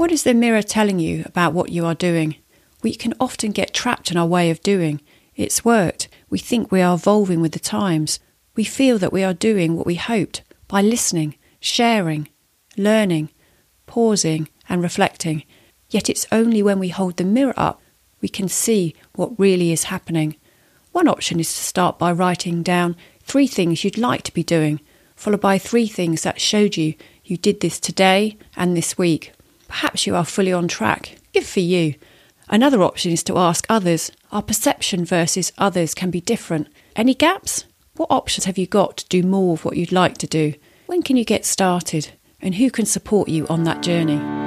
What is the mirror telling you about what you are doing? We can often get trapped in our way of doing. It's worked. We think we are evolving with the times. We feel that we are doing what we hoped by listening, sharing, learning, pausing, and reflecting. Yet it's only when we hold the mirror up we can see what really is happening. One option is to start by writing down three things you'd like to be doing, followed by three things that showed you you did this today and this week. Perhaps you are fully on track. Good for you. Another option is to ask others. Our perception versus others can be different. Any gaps? What options have you got to do more of what you'd like to do? When can you get started? And who can support you on that journey?